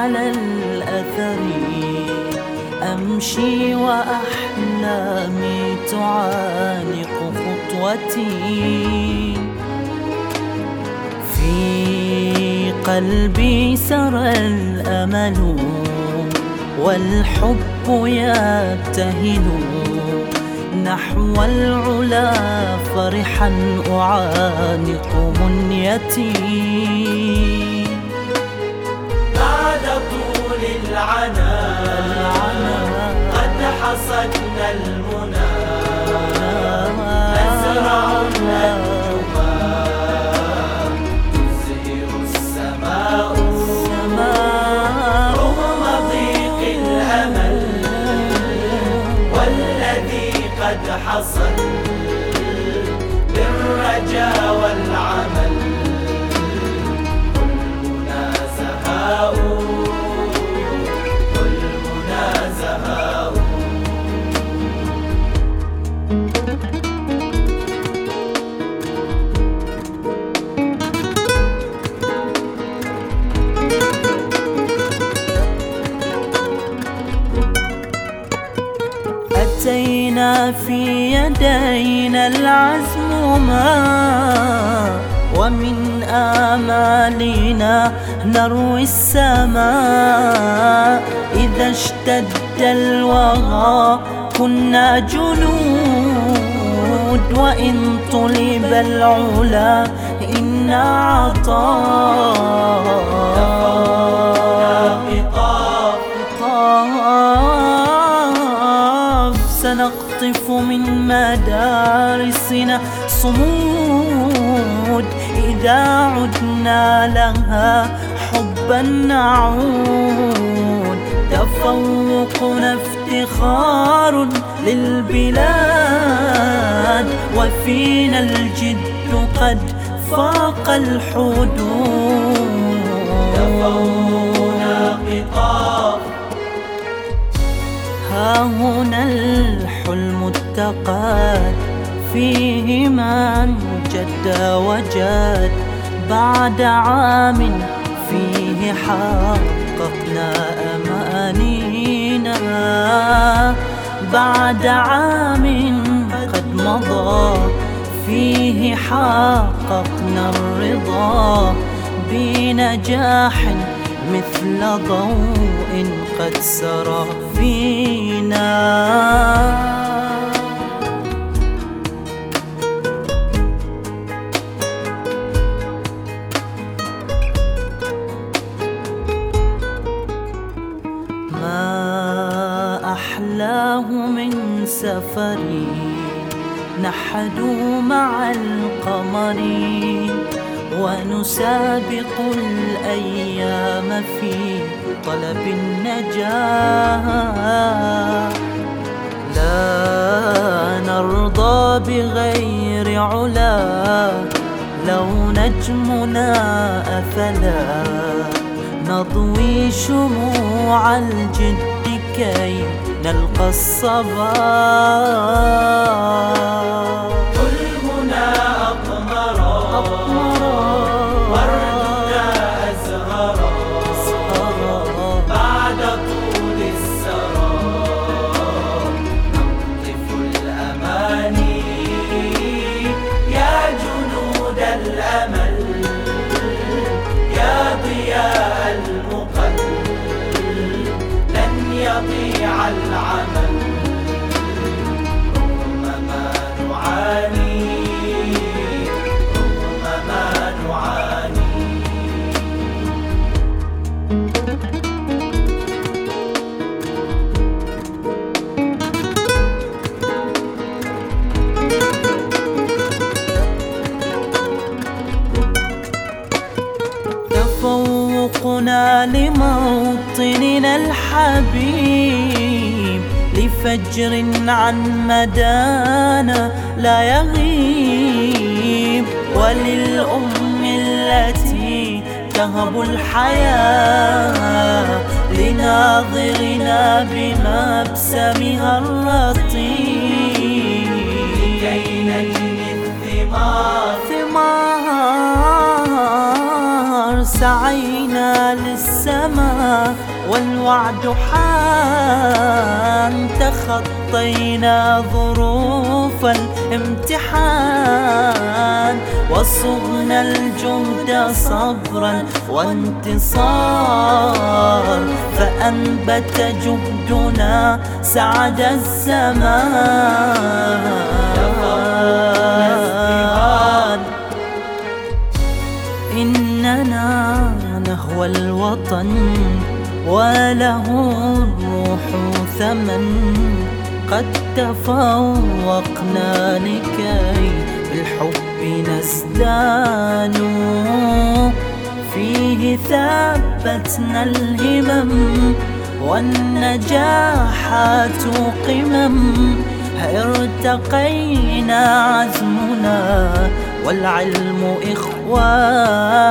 على الأثر. أمشي وأحلامي تعانق خطوتي. في قلبي سرى الأمل والحب يبتهل. نحو العلا فرحا أعانق منيتي. العنا قد حصدنا المنى. نزرع النجوى تزهر السماء. رغم ضيق الأمل. والذي قد حصل في يدينا العزم ما ومن آمالنا نروي السماء إذا اشتد الوغى كنا جنود وإن طلب العلا إنا عطاء مدارسنا صمود. إذا عدنا لها حبا نعود. تفوقنا افتخار للبلاد. وفينا الجد قد فاق الحدود. تفوقنا قطاف ها هنا الحلم اتقاد فيه من جد وجاد بعد عام فيه حققنا أمانينا. بعد عام قد مضى فيه حققنا الرضا. بنجاح مثل ضوء قد سرى. فينا. ما أحلاه من سفري نحدوا مع القمر. ونسابق الأيام في طلب النجاة لا نرضى بغير علا لو نجمنا أفلا. نضوي شموع الجد كي نلقى الصبا. جنود الحبيب لفجر عن مدانا لا يغيب. وللأم التي تهب الحياة لناظرنا بمبسمها الرطيب السماء والوعد حان. تخطينا ظروف الامتحان. وصغنا الجهد صبرا وانتصار. فأنبت جهدنا سعد الزمان. الوطن وله الروح ثمن. قد تفوقنا لكي بالحب نزدان فيه ثبتنا الهمم والنجاحات قمم ارتقينا عزمنا والعلم إخوان.